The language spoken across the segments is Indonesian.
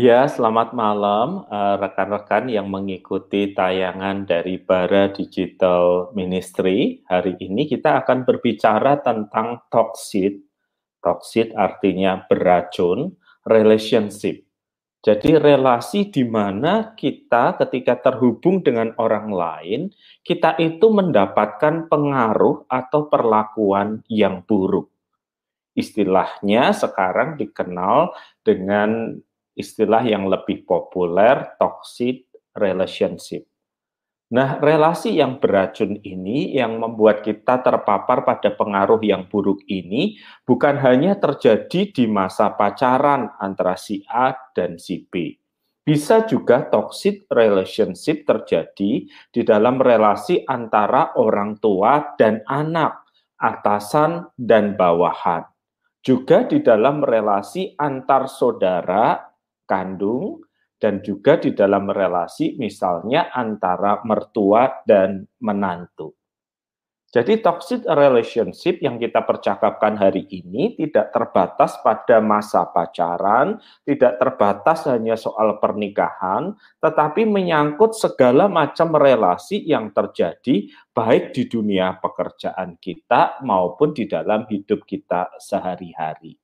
Ya, selamat malam eh, rekan-rekan yang mengikuti tayangan dari Bara Digital Ministry. Hari ini kita akan berbicara tentang toxic. Toxic artinya beracun, relationship. Jadi relasi di mana kita ketika terhubung dengan orang lain, kita itu mendapatkan pengaruh atau perlakuan yang buruk. Istilahnya sekarang dikenal dengan istilah yang lebih populer toxic relationship. Nah, relasi yang beracun ini yang membuat kita terpapar pada pengaruh yang buruk ini bukan hanya terjadi di masa pacaran antara si A dan si B. Bisa juga toxic relationship terjadi di dalam relasi antara orang tua dan anak, atasan dan bawahan. Juga di dalam relasi antar saudara kandung dan juga di dalam relasi misalnya antara mertua dan menantu. Jadi toxic relationship yang kita percakapkan hari ini tidak terbatas pada masa pacaran, tidak terbatas hanya soal pernikahan, tetapi menyangkut segala macam relasi yang terjadi baik di dunia pekerjaan kita maupun di dalam hidup kita sehari-hari.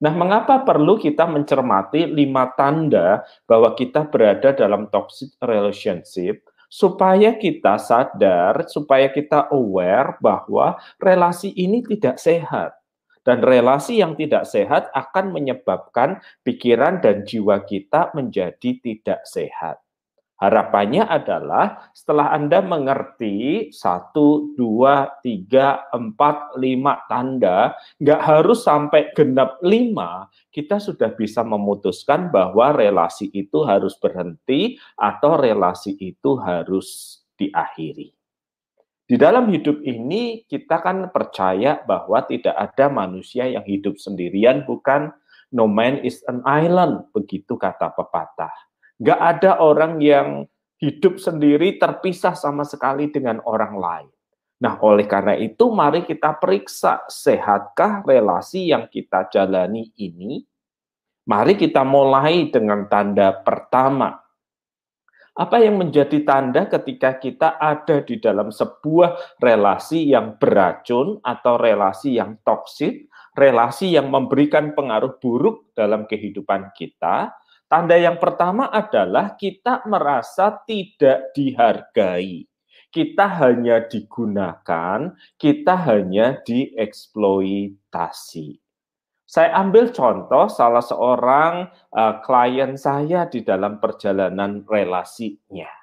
Nah, mengapa perlu kita mencermati lima tanda bahwa kita berada dalam toxic relationship? Supaya kita sadar, supaya kita aware bahwa relasi ini tidak sehat. Dan relasi yang tidak sehat akan menyebabkan pikiran dan jiwa kita menjadi tidak sehat. Harapannya adalah setelah Anda mengerti satu, dua, tiga, empat, lima tanda, nggak harus sampai genap lima, kita sudah bisa memutuskan bahwa relasi itu harus berhenti atau relasi itu harus diakhiri. Di dalam hidup ini kita kan percaya bahwa tidak ada manusia yang hidup sendirian, bukan no man is an island, begitu kata pepatah Gak ada orang yang hidup sendiri terpisah sama sekali dengan orang lain. Nah, oleh karena itu, mari kita periksa sehatkah relasi yang kita jalani ini. Mari kita mulai dengan tanda pertama. Apa yang menjadi tanda ketika kita ada di dalam sebuah relasi yang beracun atau relasi yang toksik, relasi yang memberikan pengaruh buruk dalam kehidupan kita? Tanda yang pertama adalah kita merasa tidak dihargai. Kita hanya digunakan, kita hanya dieksploitasi. Saya ambil contoh salah seorang uh, klien saya di dalam perjalanan relasinya.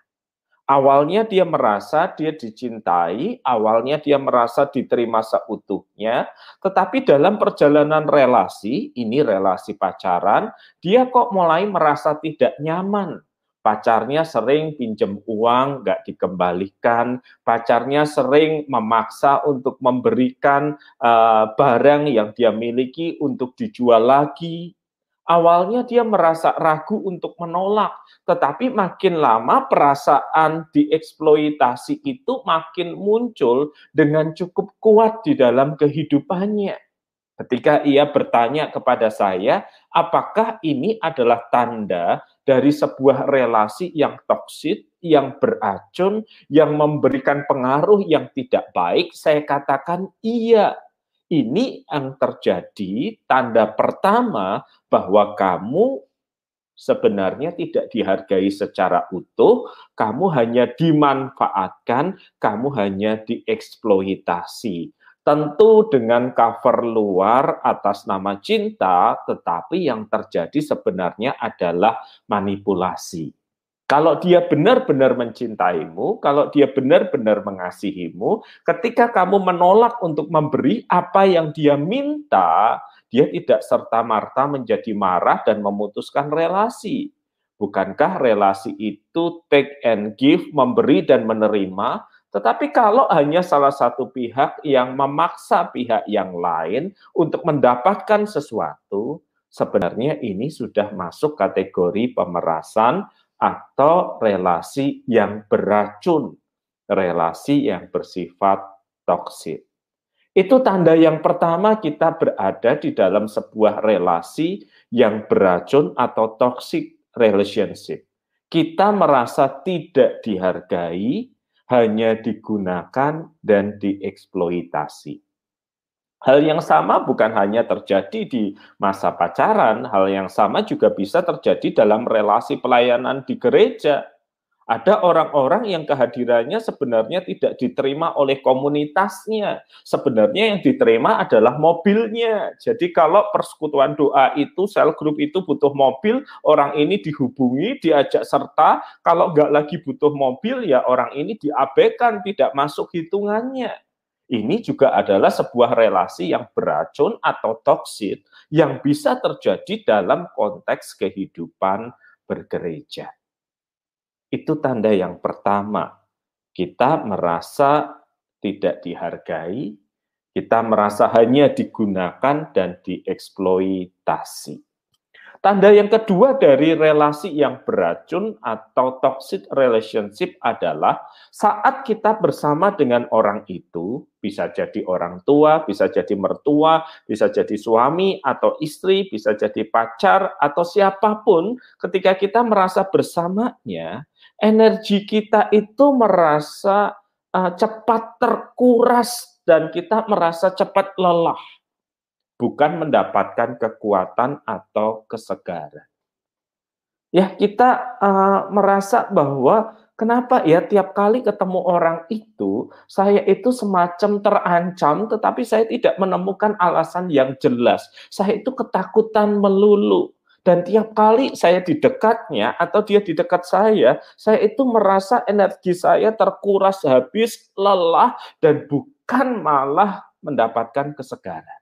Awalnya dia merasa dia dicintai, awalnya dia merasa diterima seutuhnya, tetapi dalam perjalanan relasi, ini relasi pacaran, dia kok mulai merasa tidak nyaman. Pacarnya sering pinjam uang, nggak dikembalikan. Pacarnya sering memaksa untuk memberikan uh, barang yang dia miliki untuk dijual lagi. Awalnya dia merasa ragu untuk menolak, tetapi makin lama perasaan dieksploitasi itu makin muncul dengan cukup kuat di dalam kehidupannya. Ketika ia bertanya kepada saya, apakah ini adalah tanda dari sebuah relasi yang toksik, yang beracun, yang memberikan pengaruh yang tidak baik? Saya katakan iya. Ini yang terjadi tanda pertama bahwa kamu sebenarnya tidak dihargai secara utuh, kamu hanya dimanfaatkan, kamu hanya dieksploitasi. Tentu dengan cover luar atas nama cinta, tetapi yang terjadi sebenarnya adalah manipulasi. Kalau dia benar-benar mencintaimu, kalau dia benar-benar mengasihimu, ketika kamu menolak untuk memberi apa yang dia minta, dia tidak serta-merta menjadi marah dan memutuskan relasi. Bukankah relasi itu take and give, memberi dan menerima? Tetapi kalau hanya salah satu pihak yang memaksa pihak yang lain untuk mendapatkan sesuatu, sebenarnya ini sudah masuk kategori pemerasan atau relasi yang beracun, relasi yang bersifat toksik. Itu tanda yang pertama kita berada di dalam sebuah relasi yang beracun atau toksik. relationship. Kita merasa tidak dihargai, hanya digunakan dan dieksploitasi. Hal yang sama bukan hanya terjadi di masa pacaran, hal yang sama juga bisa terjadi dalam relasi pelayanan di gereja. Ada orang-orang yang kehadirannya sebenarnya tidak diterima oleh komunitasnya. Sebenarnya yang diterima adalah mobilnya. Jadi kalau persekutuan doa itu, sel group itu butuh mobil, orang ini dihubungi, diajak serta. Kalau nggak lagi butuh mobil, ya orang ini diabaikan, tidak masuk hitungannya. Ini juga adalah sebuah relasi yang beracun atau toksit yang bisa terjadi dalam konteks kehidupan bergereja. Itu tanda yang pertama. Kita merasa tidak dihargai, kita merasa hanya digunakan dan dieksploitasi. Tanda yang kedua dari relasi yang beracun atau toxic relationship adalah saat kita bersama dengan orang itu, bisa jadi orang tua, bisa jadi mertua, bisa jadi suami atau istri, bisa jadi pacar atau siapa pun, ketika kita merasa bersamanya, energi kita itu merasa uh, cepat terkuras dan kita merasa cepat lelah, bukan mendapatkan kekuatan atau kesegaran. Ya, kita uh, merasa bahwa kenapa ya tiap kali ketemu orang itu, saya itu semacam terancam, tetapi saya tidak menemukan alasan yang jelas. Saya itu ketakutan melulu dan tiap kali saya di dekatnya atau dia di dekat saya, saya itu merasa energi saya terkuras habis, lelah, dan bukan malah mendapatkan kesegaran.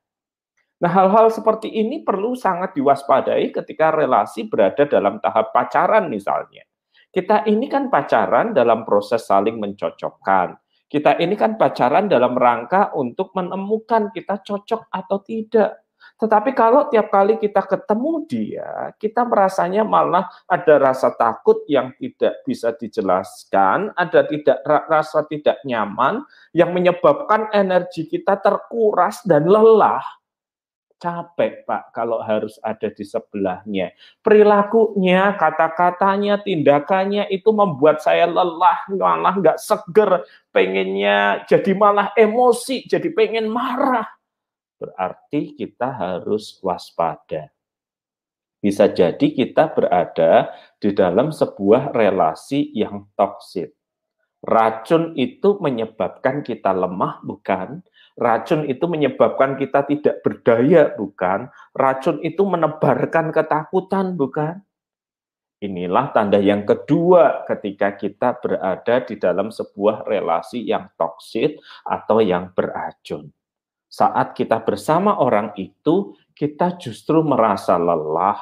Nah, hal-hal seperti ini perlu sangat diwaspadai ketika relasi berada dalam tahap pacaran misalnya. Kita ini kan pacaran dalam proses saling mencocokkan. Kita ini kan pacaran dalam rangka untuk menemukan kita cocok atau tidak. Tetapi kalau tiap kali kita ketemu dia, kita merasanya malah ada rasa takut yang tidak bisa dijelaskan, ada tidak rasa tidak nyaman yang menyebabkan energi kita terkuras dan lelah. Capek, Pak, kalau harus ada di sebelahnya. Perilakunya, kata-katanya, tindakannya itu membuat saya lelah, malah nggak seger, pengennya jadi malah emosi, jadi pengen marah berarti kita harus waspada. Bisa jadi kita berada di dalam sebuah relasi yang toksik. Racun itu menyebabkan kita lemah, bukan? Racun itu menyebabkan kita tidak berdaya, bukan? Racun itu menebarkan ketakutan, bukan? Inilah tanda yang kedua ketika kita berada di dalam sebuah relasi yang toksik atau yang beracun saat kita bersama orang itu, kita justru merasa lelah,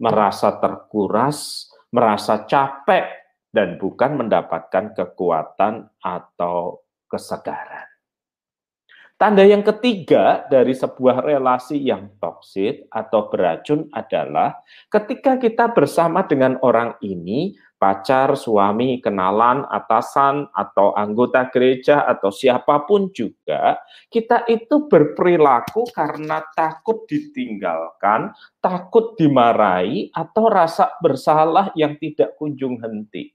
merasa terkuras, merasa capek, dan bukan mendapatkan kekuatan atau kesegaran. Tanda yang ketiga dari sebuah relasi yang toksik atau beracun adalah ketika kita bersama dengan orang ini, pacar, suami, kenalan, atasan, atau anggota gereja, atau siapa pun juga, kita itu berperilaku karena takut ditinggalkan, takut dimarahi, atau rasa bersalah yang tidak kunjung henti.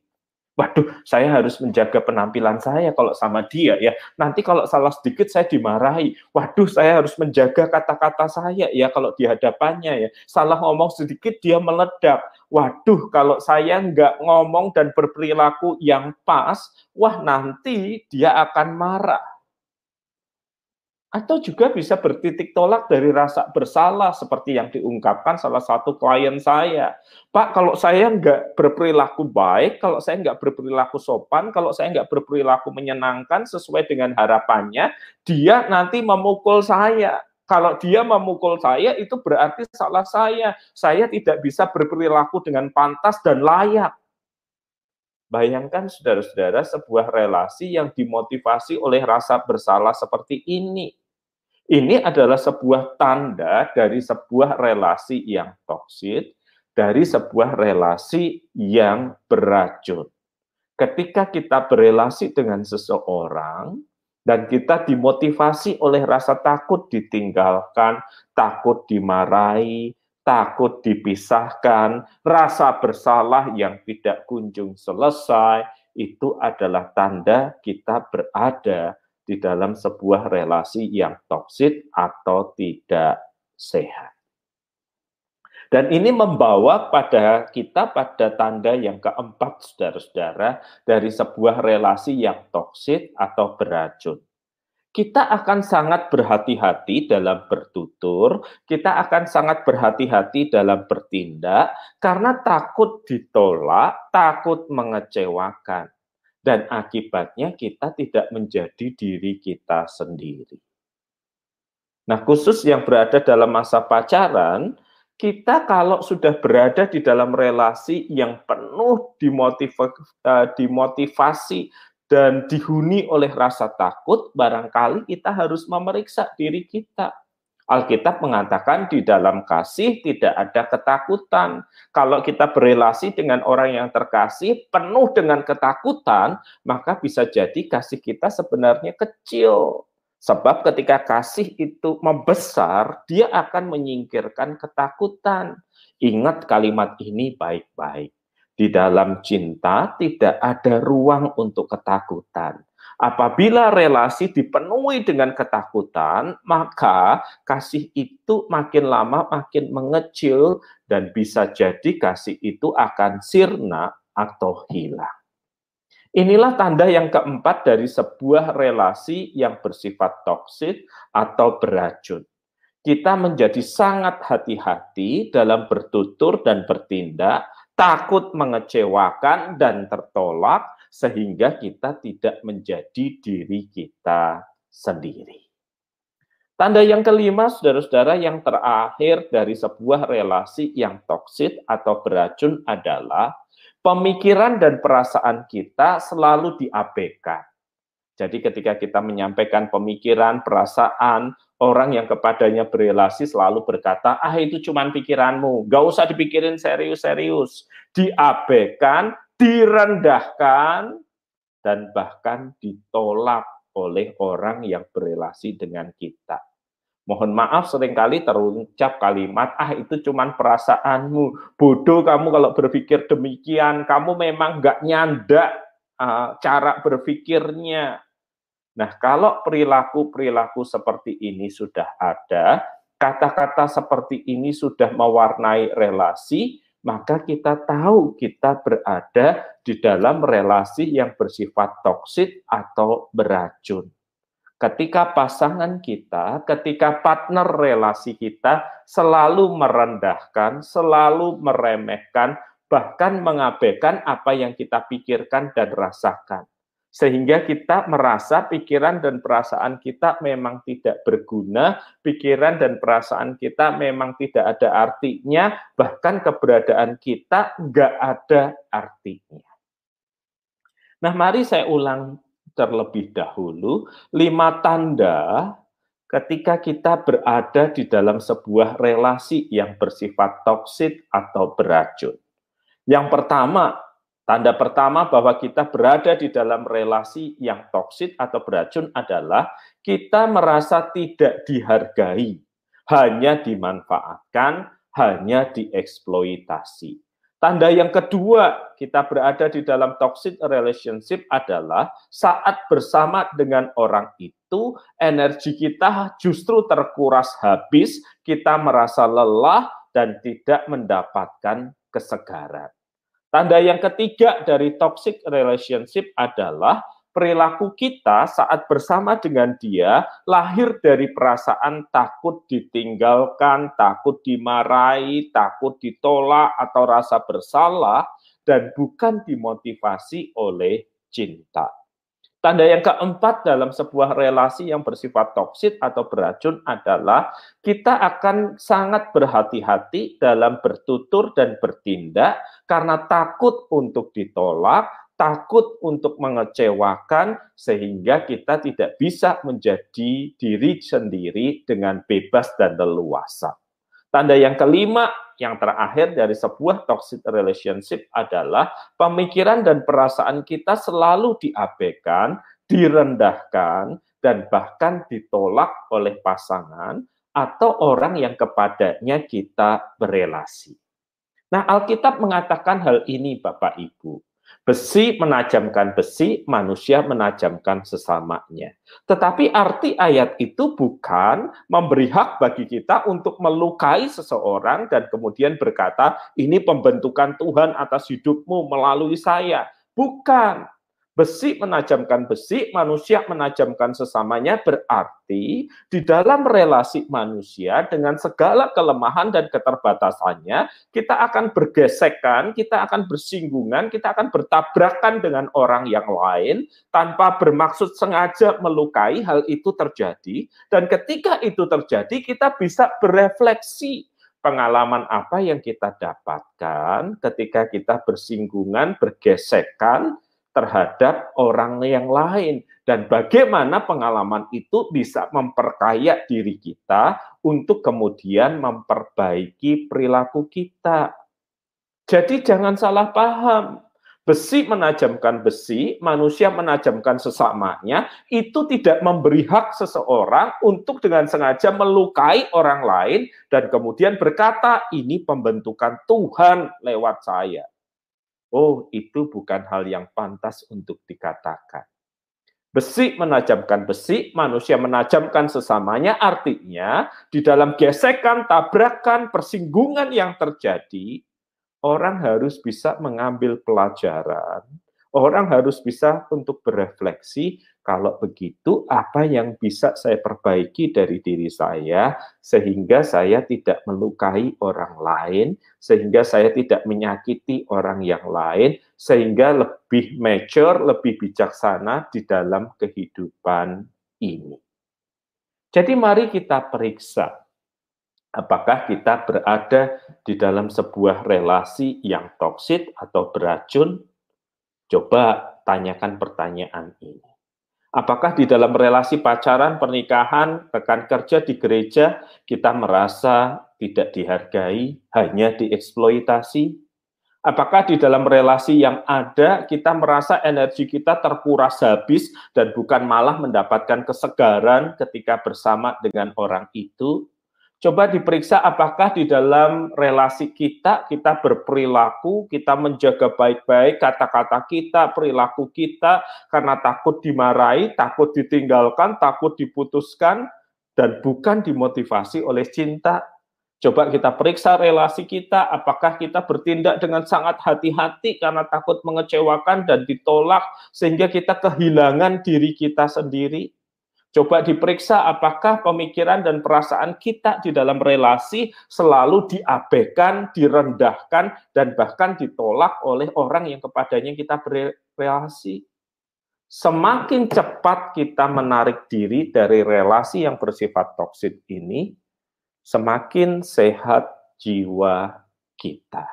Waduh, saya harus menjaga penampilan saya kalau sama dia ya. Nanti kalau salah sedikit saya dimarahi. Waduh, saya harus menjaga kata-kata saya ya kalau di hadapannya ya. Salah ngomong sedikit dia meledak. Waduh, kalau saya nggak ngomong dan berperilaku yang pas, wah nanti dia akan marah atau juga bisa bertitik tolak dari rasa bersalah seperti yang diungkapkan salah satu klien saya. Pak, kalau saya nggak berperilaku baik, kalau saya nggak berperilaku sopan, kalau saya nggak berperilaku menyenangkan sesuai dengan harapannya, dia nanti memukul saya. Kalau dia memukul saya, itu berarti salah saya. Saya tidak bisa berperilaku dengan pantas dan layak. Bayangkan saudara-saudara sebuah relasi yang dimotivasi oleh rasa bersalah seperti ini. Ini adalah sebuah tanda dari sebuah relasi yang toksik, dari sebuah relasi yang beracun. Ketika kita berelasi dengan seseorang dan kita dimotivasi oleh rasa takut ditinggalkan, takut dimarahi, takut dipisahkan, rasa bersalah yang tidak kunjung selesai, itu adalah tanda kita berada di dalam sebuah relasi yang toksik atau tidak sehat. Dan ini membawa pada kita pada tanda yang keempat, saudara-saudara, dari sebuah relasi yang toksik atau beracun kita akan sangat berhati-hati dalam bertutur, kita akan sangat berhati-hati dalam bertindak karena takut ditolak, takut mengecewakan. Dan akibatnya kita tidak menjadi diri kita sendiri. Nah, khusus yang berada dalam masa pacaran, kita kalau sudah berada di dalam relasi yang penuh eh, dimotivasi dan dihuni oleh rasa takut, barangkali kita harus memeriksa diri kita. Alkitab mengatakan di dalam kasih tidak ada ketakutan. Kalau kita berelasi dengan orang yang terkasih penuh dengan ketakutan, maka bisa jadi kasih kita sebenarnya kecil. Sebab ketika kasih itu membesar, dia akan menyingkirkan ketakutan. Ingat kalimat ini baik-baik. Di dalam cinta tidak ada ruang untuk ketakutan. Apabila relasi dipenuhi dengan ketakutan, maka kasih itu makin lama makin mengecil dan bisa jadi kasih itu akan sirna atau hilang. Inilah tanda yang keempat dari sebuah relasi yang bersifat toksik atau beracun. Kita menjadi sangat hati-hati dalam bertutur dan bertindak takut mengecewakan dan tertolak sehingga kita tidak menjadi diri kita sendiri. Tanda yang kelima, saudara-saudara, yang terakhir dari sebuah relasi yang toksik atau beracun adalah pemikiran dan perasaan kita selalu diabaikan. Jadi ketika kita menyampaikan pemikiran, perasaan, orang yang kepadanya berelasi selalu berkata, ah itu cuma pikiranmu, gak usah dipikirin serius-serius. Diabaikan, direndahkan, dan bahkan ditolak oleh orang yang berelasi dengan kita. Mohon maaf sering kali terucap kalimat, ah itu cuma perasaanmu, bodoh kamu kalau berpikir demikian, kamu memang gak nyandak uh, cara berpikirnya, Nah, kalau perilaku-perilaku seperti ini sudah ada, kata-kata seperti ini sudah mewarnai relasi, maka kita tahu kita berada di dalam relasi yang bersifat toksik atau beracun. Ketika pasangan kita, ketika partner relasi kita selalu merendahkan, selalu meremehkan, bahkan mengabaikan apa yang kita pikirkan dan rasakan sehingga kita merasa pikiran dan perasaan kita memang tidak berguna, pikiran dan perasaan kita memang tidak ada artinya, bahkan keberadaan kita nggak ada artinya. Nah, mari saya ulang terlebih dahulu lima tanda ketika kita berada di dalam sebuah relasi yang bersifat toksik atau beracun. Yang pertama, Tanda pertama bahwa kita berada di dalam relasi yang toksik atau beracun adalah kita merasa tidak dihargai, hanya dimanfaatkan, hanya dieksploitasi. Tanda yang kedua kita berada di dalam toxic relationship adalah saat bersama dengan orang itu energi kita justru terkuras habis, kita merasa lelah dan tidak mendapatkan kesegaran. Tanda yang ketiga dari toxic relationship adalah perilaku kita saat bersama dengan dia lahir dari perasaan takut ditinggalkan, takut dimarahi, takut ditolak atau rasa bersalah dan bukan dimotivasi oleh cinta. Tanda yang keempat dalam sebuah relasi yang bersifat toksit atau beracun adalah kita akan sangat berhati-hati dalam bertutur dan bertindak karena takut untuk ditolak, takut untuk mengecewakan, sehingga kita tidak bisa menjadi diri sendiri dengan bebas dan leluasa. Tanda yang kelima, yang terakhir dari sebuah toxic relationship adalah pemikiran dan perasaan kita selalu diabaikan, direndahkan, dan bahkan ditolak oleh pasangan atau orang yang kepadanya kita berelasi. Nah, Alkitab mengatakan hal ini, Bapak Ibu. Besi menajamkan besi, manusia menajamkan sesamanya. Tetapi arti ayat itu bukan memberi hak bagi kita untuk melukai seseorang dan kemudian berkata, ini pembentukan Tuhan atas hidupmu melalui saya. Bukan. Besi menajamkan besi, manusia menajamkan sesamanya berarti di dalam relasi manusia dengan segala kelemahan dan keterbatasannya, kita akan bergesekan, kita akan bersinggungan, kita akan bertabrakan dengan orang yang lain tanpa bermaksud sengaja melukai hal itu terjadi. Dan ketika itu terjadi kita bisa berefleksi pengalaman apa yang kita dapatkan ketika kita bersinggungan, bergesekan terhadap orang yang lain dan bagaimana pengalaman itu bisa memperkaya diri kita untuk kemudian memperbaiki perilaku kita. Jadi jangan salah paham. Besi menajamkan besi, manusia menajamkan sesamanya, itu tidak memberi hak seseorang untuk dengan sengaja melukai orang lain dan kemudian berkata, ini pembentukan Tuhan lewat saya. Oh, itu bukan hal yang pantas untuk dikatakan. Besi menajamkan besi, manusia menajamkan sesamanya, artinya di dalam gesekan, tabrakan, persinggungan yang terjadi, orang harus bisa mengambil pelajaran, orang harus bisa untuk berefleksi, kalau begitu, apa yang bisa saya perbaiki dari diri saya sehingga saya tidak melukai orang lain, sehingga saya tidak menyakiti orang yang lain, sehingga lebih mature, lebih bijaksana di dalam kehidupan ini. Jadi mari kita periksa apakah kita berada di dalam sebuah relasi yang toksit atau beracun. Coba tanyakan pertanyaan ini. Apakah di dalam relasi pacaran, pernikahan, rekan kerja di gereja, kita merasa tidak dihargai, hanya dieksploitasi? Apakah di dalam relasi yang ada, kita merasa energi kita terkuras habis dan bukan malah mendapatkan kesegaran ketika bersama dengan orang itu? Coba diperiksa apakah di dalam relasi kita, kita berperilaku, kita menjaga baik-baik kata-kata kita, perilaku kita, karena takut dimarahi, takut ditinggalkan, takut diputuskan, dan bukan dimotivasi oleh cinta. Coba kita periksa relasi kita, apakah kita bertindak dengan sangat hati-hati karena takut mengecewakan dan ditolak, sehingga kita kehilangan diri kita sendiri Coba diperiksa apakah pemikiran dan perasaan kita di dalam relasi selalu diabaikan, direndahkan, dan bahkan ditolak oleh orang yang kepadanya kita berrelasi. Semakin cepat kita menarik diri dari relasi yang bersifat toksik ini, semakin sehat jiwa kita.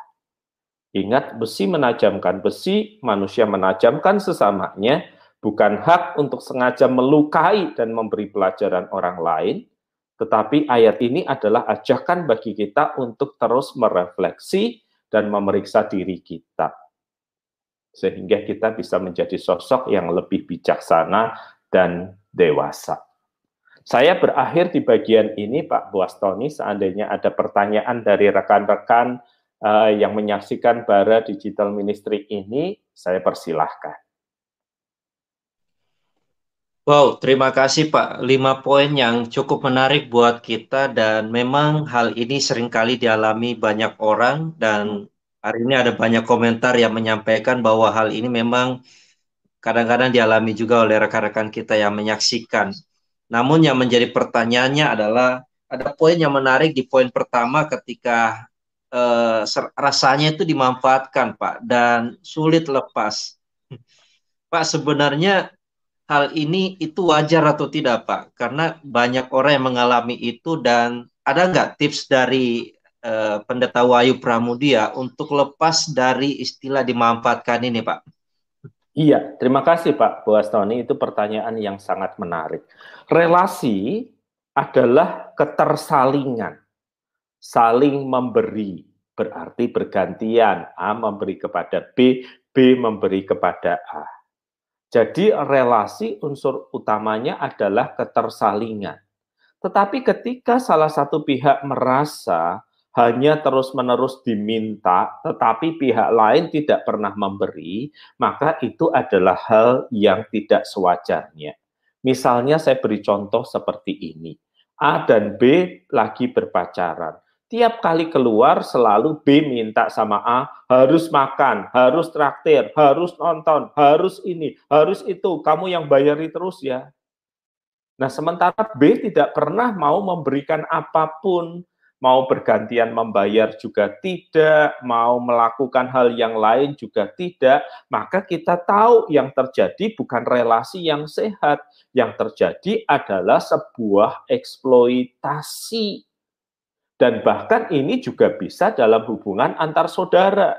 Ingat, besi menajamkan besi, manusia menajamkan sesamanya, bukan hak untuk sengaja melukai dan memberi pelajaran orang lain, tetapi ayat ini adalah ajakan bagi kita untuk terus merefleksi dan memeriksa diri kita. Sehingga kita bisa menjadi sosok yang lebih bijaksana dan dewasa. Saya berakhir di bagian ini, Pak Buastoni, seandainya ada pertanyaan dari rekan-rekan uh, yang menyaksikan Bara Digital Ministry ini, saya persilahkan. Wow, terima kasih Pak. Lima poin yang cukup menarik buat kita dan memang hal ini sering kali dialami banyak orang dan hari ini ada banyak komentar yang menyampaikan bahwa hal ini memang kadang-kadang dialami juga oleh rekan-rekan kita yang menyaksikan. Namun yang menjadi pertanyaannya adalah ada poin yang menarik di poin pertama ketika eh, rasanya itu dimanfaatkan Pak dan sulit lepas. Pak sebenarnya hal ini itu wajar atau tidak Pak? Karena banyak orang yang mengalami itu dan ada nggak tips dari uh, Pendeta Wahyu Pramudia untuk lepas dari istilah dimanfaatkan ini Pak? Iya, terima kasih Pak Buastoni. Itu pertanyaan yang sangat menarik. Relasi adalah ketersalingan, saling memberi, berarti bergantian. A memberi kepada B, B memberi kepada A. Jadi relasi unsur utamanya adalah ketersalingan. Tetapi ketika salah satu pihak merasa hanya terus-menerus diminta, tetapi pihak lain tidak pernah memberi, maka itu adalah hal yang tidak sewajarnya. Misalnya saya beri contoh seperti ini. A dan B lagi berpacaran. Tiap kali keluar selalu B minta sama A harus makan, harus traktir, harus nonton, harus ini, harus itu. Kamu yang bayari terus ya. Nah, sementara B tidak pernah mau memberikan apa pun mau bergantian membayar juga tidak, mau melakukan hal yang lain juga tidak, maka kita tahu yang terjadi bukan relasi yang sehat, yang terjadi adalah sebuah eksploitasi. Dan bahkan ini juga bisa dalam hubungan antar saudara.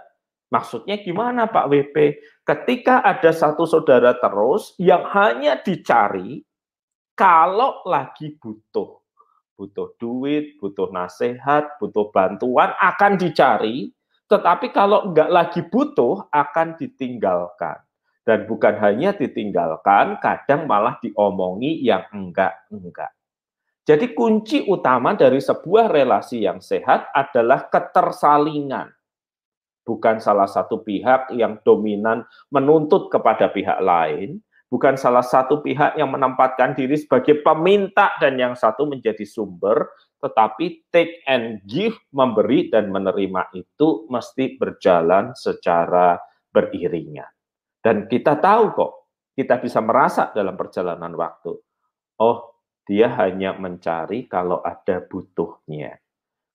Maksudnya gimana Pak WP? Ketika ada satu saudara terus yang hanya dicari kalau lagi butuh butuh duit, butuh nasihat, butuh bantuan akan dicari, tetapi kalau enggak lagi butuh akan ditinggalkan. Dan bukan hanya ditinggalkan, kadang malah diomongi yang enggak-enggak. Jadi kunci utama dari sebuah relasi yang sehat adalah ketersalingan. Bukan salah satu pihak yang dominan menuntut kepada pihak lain, bukan salah satu pihak yang menempatkan diri sebagai peminta dan yang satu menjadi sumber, tetapi take and give, memberi dan menerima itu mesti berjalan secara beriringan. Dan kita tahu kok, kita bisa merasa dalam perjalanan waktu, oh dia hanya mencari kalau ada butuhnya.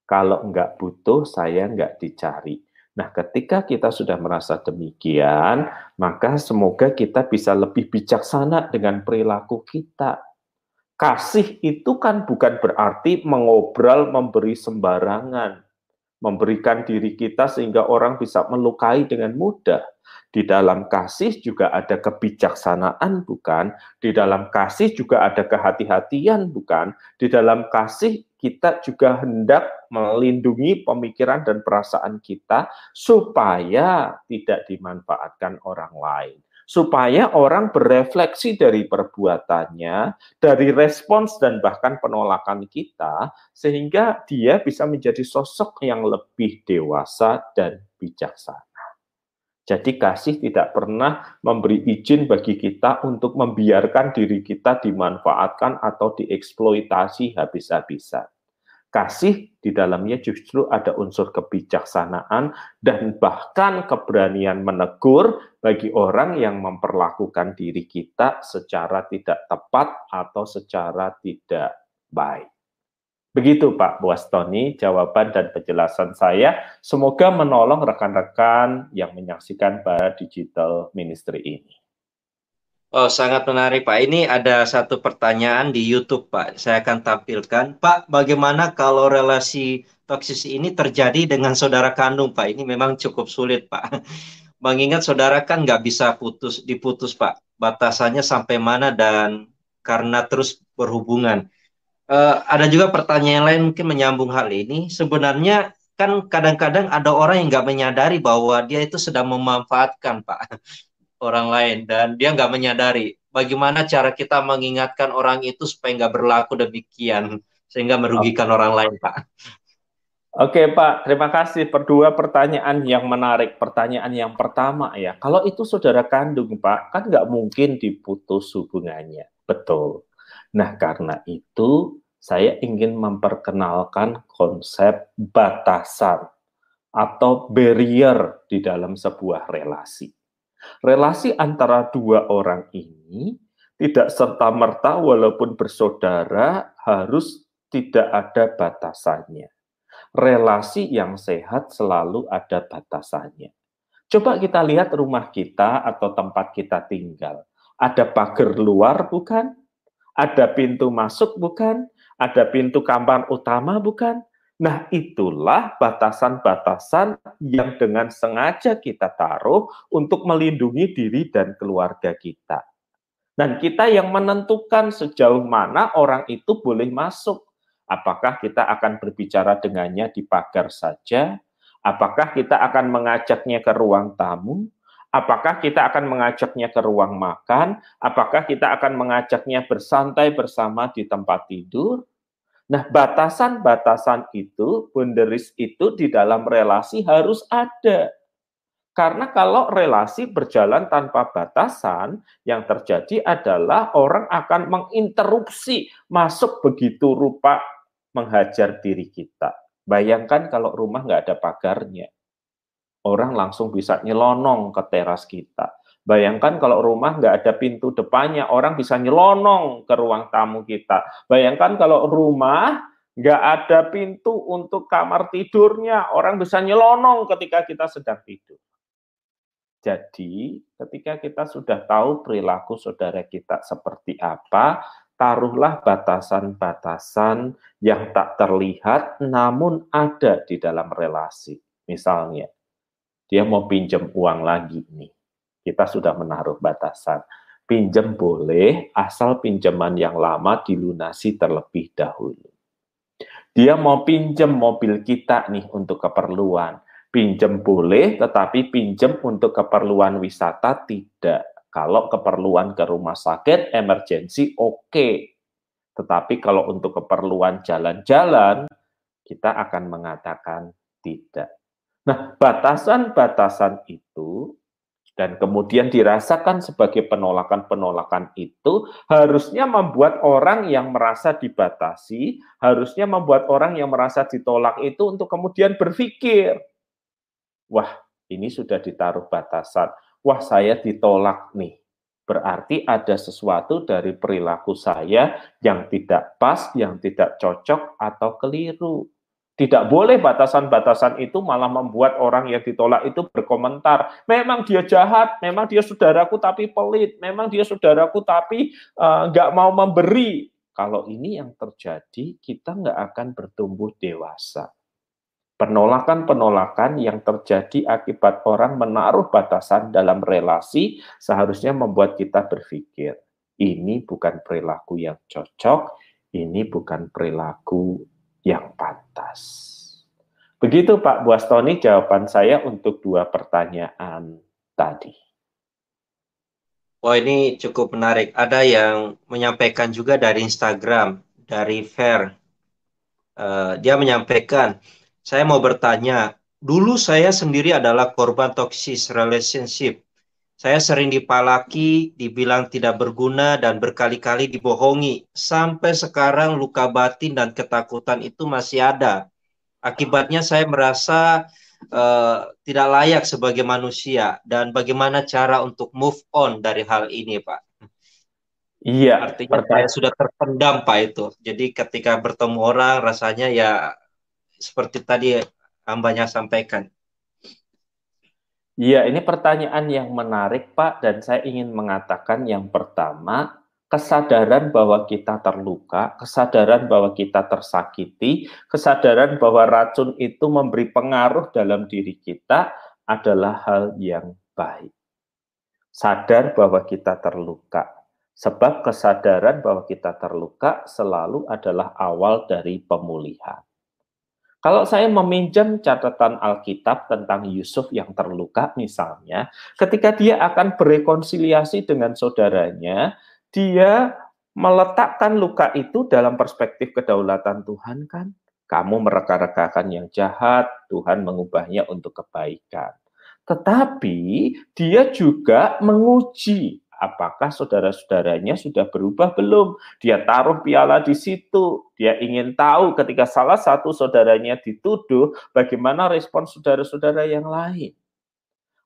Kalau enggak butuh, saya enggak dicari. Nah, ketika kita sudah merasa demikian, maka semoga kita bisa lebih bijaksana dengan perilaku kita. Kasih itu kan bukan berarti mengobrol, memberi sembarangan, memberikan diri kita sehingga orang bisa melukai dengan mudah. Di dalam kasih juga ada kebijaksanaan, bukan? Di dalam kasih juga ada kehati-hatian, bukan? Di dalam kasih kita juga hendak melindungi pemikiran dan perasaan kita supaya tidak dimanfaatkan orang lain. Supaya orang berefleksi dari perbuatannya, dari respons dan bahkan penolakan kita, sehingga dia bisa menjadi sosok yang lebih dewasa dan bijaksana. Jadi kasih tidak pernah memberi izin bagi kita untuk membiarkan diri kita dimanfaatkan atau dieksploitasi habis-habisan. Kasih di dalamnya justru ada unsur kebijaksanaan dan bahkan keberanian menegur bagi orang yang memperlakukan diri kita secara tidak tepat atau secara tidak baik. Begitu Pak Buastoni jawaban dan penjelasan saya. Semoga menolong rekan-rekan yang menyaksikan pada Digital Ministry ini. Oh, sangat menarik Pak. Ini ada satu pertanyaan di YouTube Pak. Saya akan tampilkan. Pak, bagaimana kalau relasi toksis ini terjadi dengan saudara kandung Pak? Ini memang cukup sulit Pak. Mengingat saudara kan nggak bisa putus diputus Pak. Batasannya sampai mana dan karena terus berhubungan. Uh, ada juga pertanyaan lain mungkin menyambung hal ini. Sebenarnya kan kadang-kadang ada orang yang nggak menyadari bahwa dia itu sedang memanfaatkan Pak orang lain dan dia nggak menyadari bagaimana cara kita mengingatkan orang itu supaya nggak berlaku demikian sehingga merugikan okay. orang lain Pak. Oke Pak, terima kasih. Berdua pertanyaan yang menarik. Pertanyaan yang pertama ya, kalau itu saudara kandung Pak, kan nggak mungkin diputus hubungannya. Betul. Nah karena itu saya ingin memperkenalkan konsep batasan atau barrier di dalam sebuah relasi relasi antara dua orang ini tidak serta-merta walaupun bersaudara harus tidak ada batasannya. Relasi yang sehat selalu ada batasannya. Coba kita lihat rumah kita atau tempat kita tinggal. Ada pagar luar bukan? Ada pintu masuk bukan? Ada pintu kamar utama bukan? Nah, itulah batasan-batasan yang dengan sengaja kita taruh untuk melindungi diri dan keluarga kita. Dan kita yang menentukan sejauh mana orang itu boleh masuk. Apakah kita akan berbicara dengannya di pagar saja? Apakah kita akan mengajaknya ke ruang tamu? Apakah kita akan mengajaknya ke ruang makan? Apakah kita akan mengajaknya bersantai bersama di tempat tidur? Nah, batasan-batasan itu, boundaries itu di dalam relasi harus ada. Karena kalau relasi berjalan tanpa batasan, yang terjadi adalah orang akan menginterupsi masuk begitu rupa menghajar diri kita. Bayangkan kalau rumah nggak ada pagarnya. Orang langsung bisa nyelonong ke teras kita. Bayangkan kalau rumah nggak ada pintu depannya, orang bisa nyelonong ke ruang tamu kita. Bayangkan kalau rumah nggak ada pintu untuk kamar tidurnya, orang bisa nyelonong ketika kita sedang tidur. Jadi, ketika kita sudah tahu perilaku saudara kita seperti apa, taruhlah batasan-batasan yang tak terlihat namun ada di dalam relasi. Misalnya, dia mau pinjam uang lagi nih kita sudah menaruh batasan. Pinjam boleh, asal pinjaman yang lama dilunasi terlebih dahulu. Dia mau pinjam mobil kita nih untuk keperluan. Pinjam boleh, tetapi pinjam untuk keperluan wisata tidak. Kalau keperluan ke rumah sakit, emergensi, oke. Okay. Tetapi kalau untuk keperluan jalan-jalan, kita akan mengatakan tidak. Nah, batasan-batasan itu dan kemudian dirasakan sebagai penolakan-penolakan itu harusnya membuat orang yang merasa dibatasi, harusnya membuat orang yang merasa ditolak itu untuk kemudian berpikir, wah ini sudah ditaruh batasan, wah saya ditolak nih. Berarti ada sesuatu dari perilaku saya yang tidak pas, yang tidak cocok atau keliru. Tidak boleh batasan-batasan itu malah membuat orang yang ditolak itu berkomentar. Memang dia jahat, memang dia saudaraku tapi pelit, memang dia saudaraku tapi uh, nggak mau memberi. Kalau ini yang terjadi, kita nggak akan bertumbuh dewasa. Penolakan-penolakan yang terjadi akibat orang menaruh batasan dalam relasi seharusnya membuat kita berpikir, ini bukan perilaku yang cocok, ini bukan perilaku yang pantas. Begitu Pak Buastoni jawaban saya untuk dua pertanyaan tadi. Wah ini cukup menarik. Ada yang menyampaikan juga dari Instagram, dari Fair. Uh, dia menyampaikan, saya mau bertanya, dulu saya sendiri adalah korban toxic relationship. Saya sering dipalaki, dibilang tidak berguna, dan berkali-kali dibohongi. Sampai sekarang luka batin dan ketakutan itu masih ada. Akibatnya saya merasa uh, tidak layak sebagai manusia. Dan bagaimana cara untuk move on dari hal ini, Pak? Iya. Artinya saya sudah terpendam, Pak, itu. Jadi ketika bertemu orang, rasanya ya seperti tadi hambanya sampaikan. Iya, ini pertanyaan yang menarik, Pak, dan saya ingin mengatakan yang pertama, kesadaran bahwa kita terluka, kesadaran bahwa kita tersakiti, kesadaran bahwa racun itu memberi pengaruh dalam diri kita adalah hal yang baik. Sadar bahwa kita terluka, sebab kesadaran bahwa kita terluka selalu adalah awal dari pemulihan. Kalau saya meminjam catatan Alkitab tentang Yusuf yang terluka misalnya, ketika dia akan berekonsiliasi dengan saudaranya, dia meletakkan luka itu dalam perspektif kedaulatan Tuhan kan. Kamu mereka-rekakan yang jahat, Tuhan mengubahnya untuk kebaikan. Tetapi dia juga menguji apakah saudara-saudaranya sudah berubah belum? Dia taruh piala di situ. Dia ingin tahu ketika salah satu saudaranya dituduh, bagaimana respon saudara-saudara yang lain.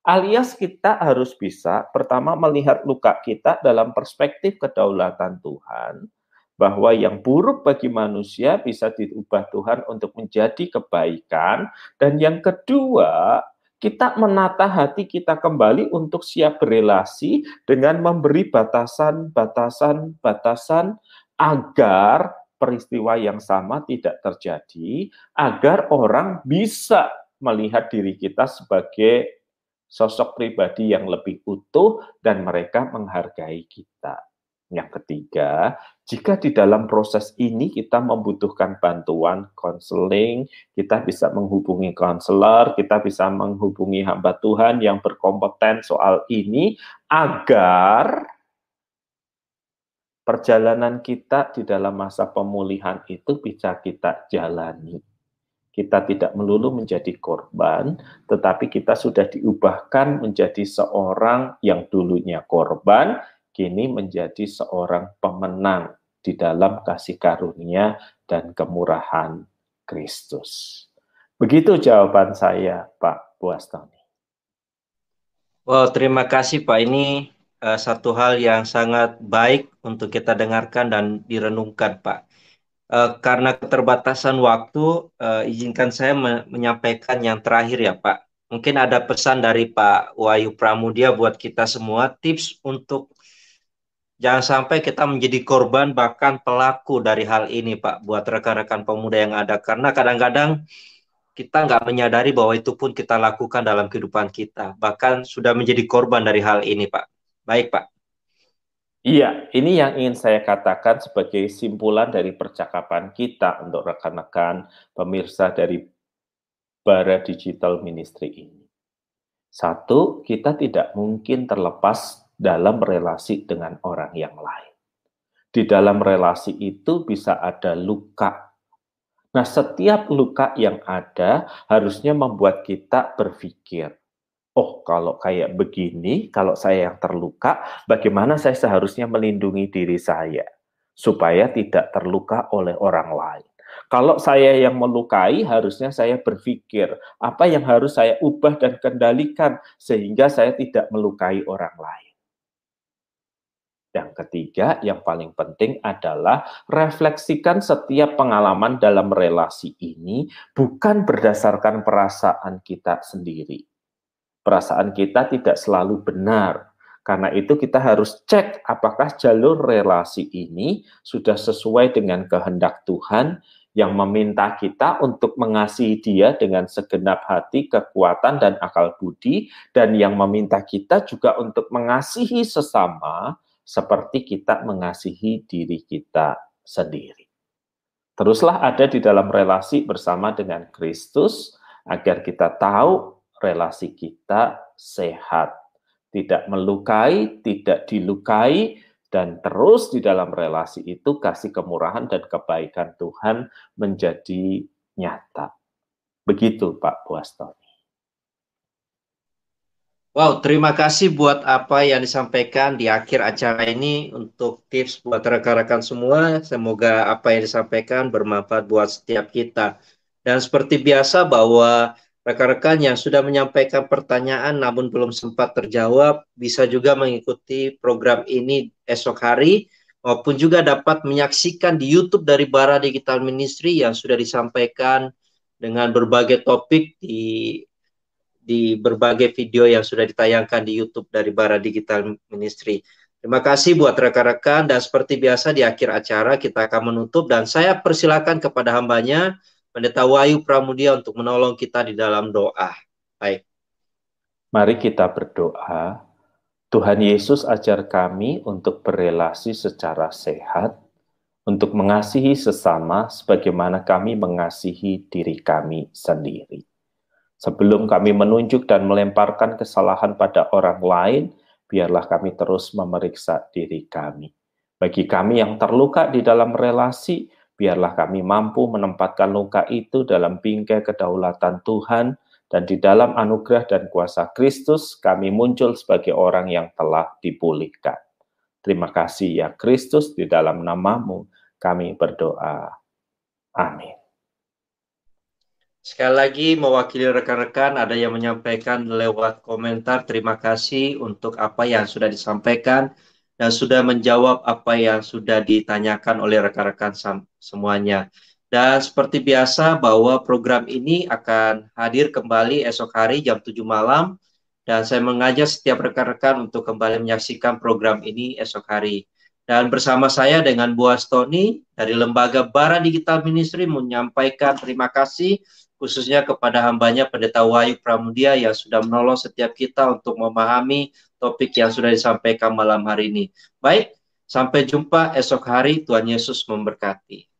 Alias kita harus bisa pertama melihat luka kita dalam perspektif kedaulatan Tuhan, bahwa yang buruk bagi manusia bisa diubah Tuhan untuk menjadi kebaikan, dan yang kedua, kita menata hati kita kembali untuk siap berelasi dengan memberi batasan-batasan batasan agar peristiwa yang sama tidak terjadi, agar orang bisa melihat diri kita sebagai sosok pribadi yang lebih utuh dan mereka menghargai kita. Yang ketiga, jika di dalam proses ini kita membutuhkan bantuan konseling, kita bisa menghubungi konselor, kita bisa menghubungi hamba Tuhan yang berkompeten soal ini agar perjalanan kita di dalam masa pemulihan itu bisa kita jalani. Kita tidak melulu menjadi korban, tetapi kita sudah diubahkan menjadi seorang yang dulunya korban, kini menjadi seorang pemenang di dalam kasih karunia dan kemurahan Kristus. Begitu jawaban saya, Pak Buastoni. Wow, terima kasih Pak. Ini uh, satu hal yang sangat baik untuk kita dengarkan dan direnungkan, Pak. Uh, karena keterbatasan waktu, uh, izinkan saya me menyampaikan yang terakhir ya, Pak. Mungkin ada pesan dari Pak Wahyu Pramudia buat kita semua, tips untuk jangan sampai kita menjadi korban bahkan pelaku dari hal ini, Pak, buat rekan-rekan pemuda yang ada. Karena kadang-kadang kita nggak menyadari bahwa itu pun kita lakukan dalam kehidupan kita. Bahkan sudah menjadi korban dari hal ini, Pak. Baik, Pak. Iya, ini yang ingin saya katakan sebagai simpulan dari percakapan kita untuk rekan-rekan pemirsa dari Bara Digital Ministry ini. Satu, kita tidak mungkin terlepas dalam relasi dengan orang yang lain. Di dalam relasi itu bisa ada luka Nah, setiap luka yang ada harusnya membuat kita berpikir, oh kalau kayak begini, kalau saya yang terluka, bagaimana saya seharusnya melindungi diri saya supaya tidak terluka oleh orang lain. Kalau saya yang melukai, harusnya saya berpikir apa yang harus saya ubah dan kendalikan sehingga saya tidak melukai orang lain. Yang ketiga, yang paling penting adalah refleksikan setiap pengalaman dalam relasi ini bukan berdasarkan perasaan kita sendiri. Perasaan kita tidak selalu benar. Karena itu kita harus cek apakah jalur relasi ini sudah sesuai dengan kehendak Tuhan yang meminta kita untuk mengasihi dia dengan segenap hati, kekuatan, dan akal budi, dan yang meminta kita juga untuk mengasihi sesama seperti kita mengasihi diri kita sendiri. Teruslah ada di dalam relasi bersama dengan Kristus agar kita tahu relasi kita sehat, tidak melukai, tidak dilukai, dan terus di dalam relasi itu kasih kemurahan dan kebaikan Tuhan menjadi nyata. Begitu Pak Buastoni. Wow, terima kasih buat apa yang disampaikan di akhir acara ini untuk tips buat rekan-rekan semua. Semoga apa yang disampaikan bermanfaat buat setiap kita. Dan seperti biasa bahwa rekan-rekan yang sudah menyampaikan pertanyaan namun belum sempat terjawab bisa juga mengikuti program ini esok hari maupun juga dapat menyaksikan di YouTube dari Bara Digital Ministry yang sudah disampaikan dengan berbagai topik di di berbagai video yang sudah ditayangkan di YouTube dari Bara Digital Ministry. Terima kasih buat rekan-rekan dan seperti biasa di akhir acara kita akan menutup dan saya persilakan kepada hambanya Pendeta Wahyu Pramudia untuk menolong kita di dalam doa. Baik. Mari kita berdoa. Tuhan Yesus ajar kami untuk berelasi secara sehat, untuk mengasihi sesama sebagaimana kami mengasihi diri kami sendiri. Sebelum kami menunjuk dan melemparkan kesalahan pada orang lain, biarlah kami terus memeriksa diri kami. Bagi kami yang terluka di dalam relasi, biarlah kami mampu menempatkan luka itu dalam bingkai kedaulatan Tuhan, dan di dalam anugerah dan kuasa Kristus, kami muncul sebagai orang yang telah dipulihkan. Terima kasih ya Kristus, di dalam namamu kami berdoa. Amin. Sekali lagi mewakili rekan-rekan ada yang menyampaikan lewat komentar terima kasih untuk apa yang sudah disampaikan dan sudah menjawab apa yang sudah ditanyakan oleh rekan-rekan semuanya. Dan seperti biasa bahwa program ini akan hadir kembali esok hari jam 7 malam dan saya mengajak setiap rekan-rekan untuk kembali menyaksikan program ini esok hari. Dan bersama saya dengan Buas Tony dari Lembaga Bara Digital Ministry menyampaikan terima kasih khususnya kepada hambanya Pendeta Wahyu Pramudia yang sudah menolong setiap kita untuk memahami topik yang sudah disampaikan malam hari ini. Baik, sampai jumpa esok hari. Tuhan Yesus memberkati.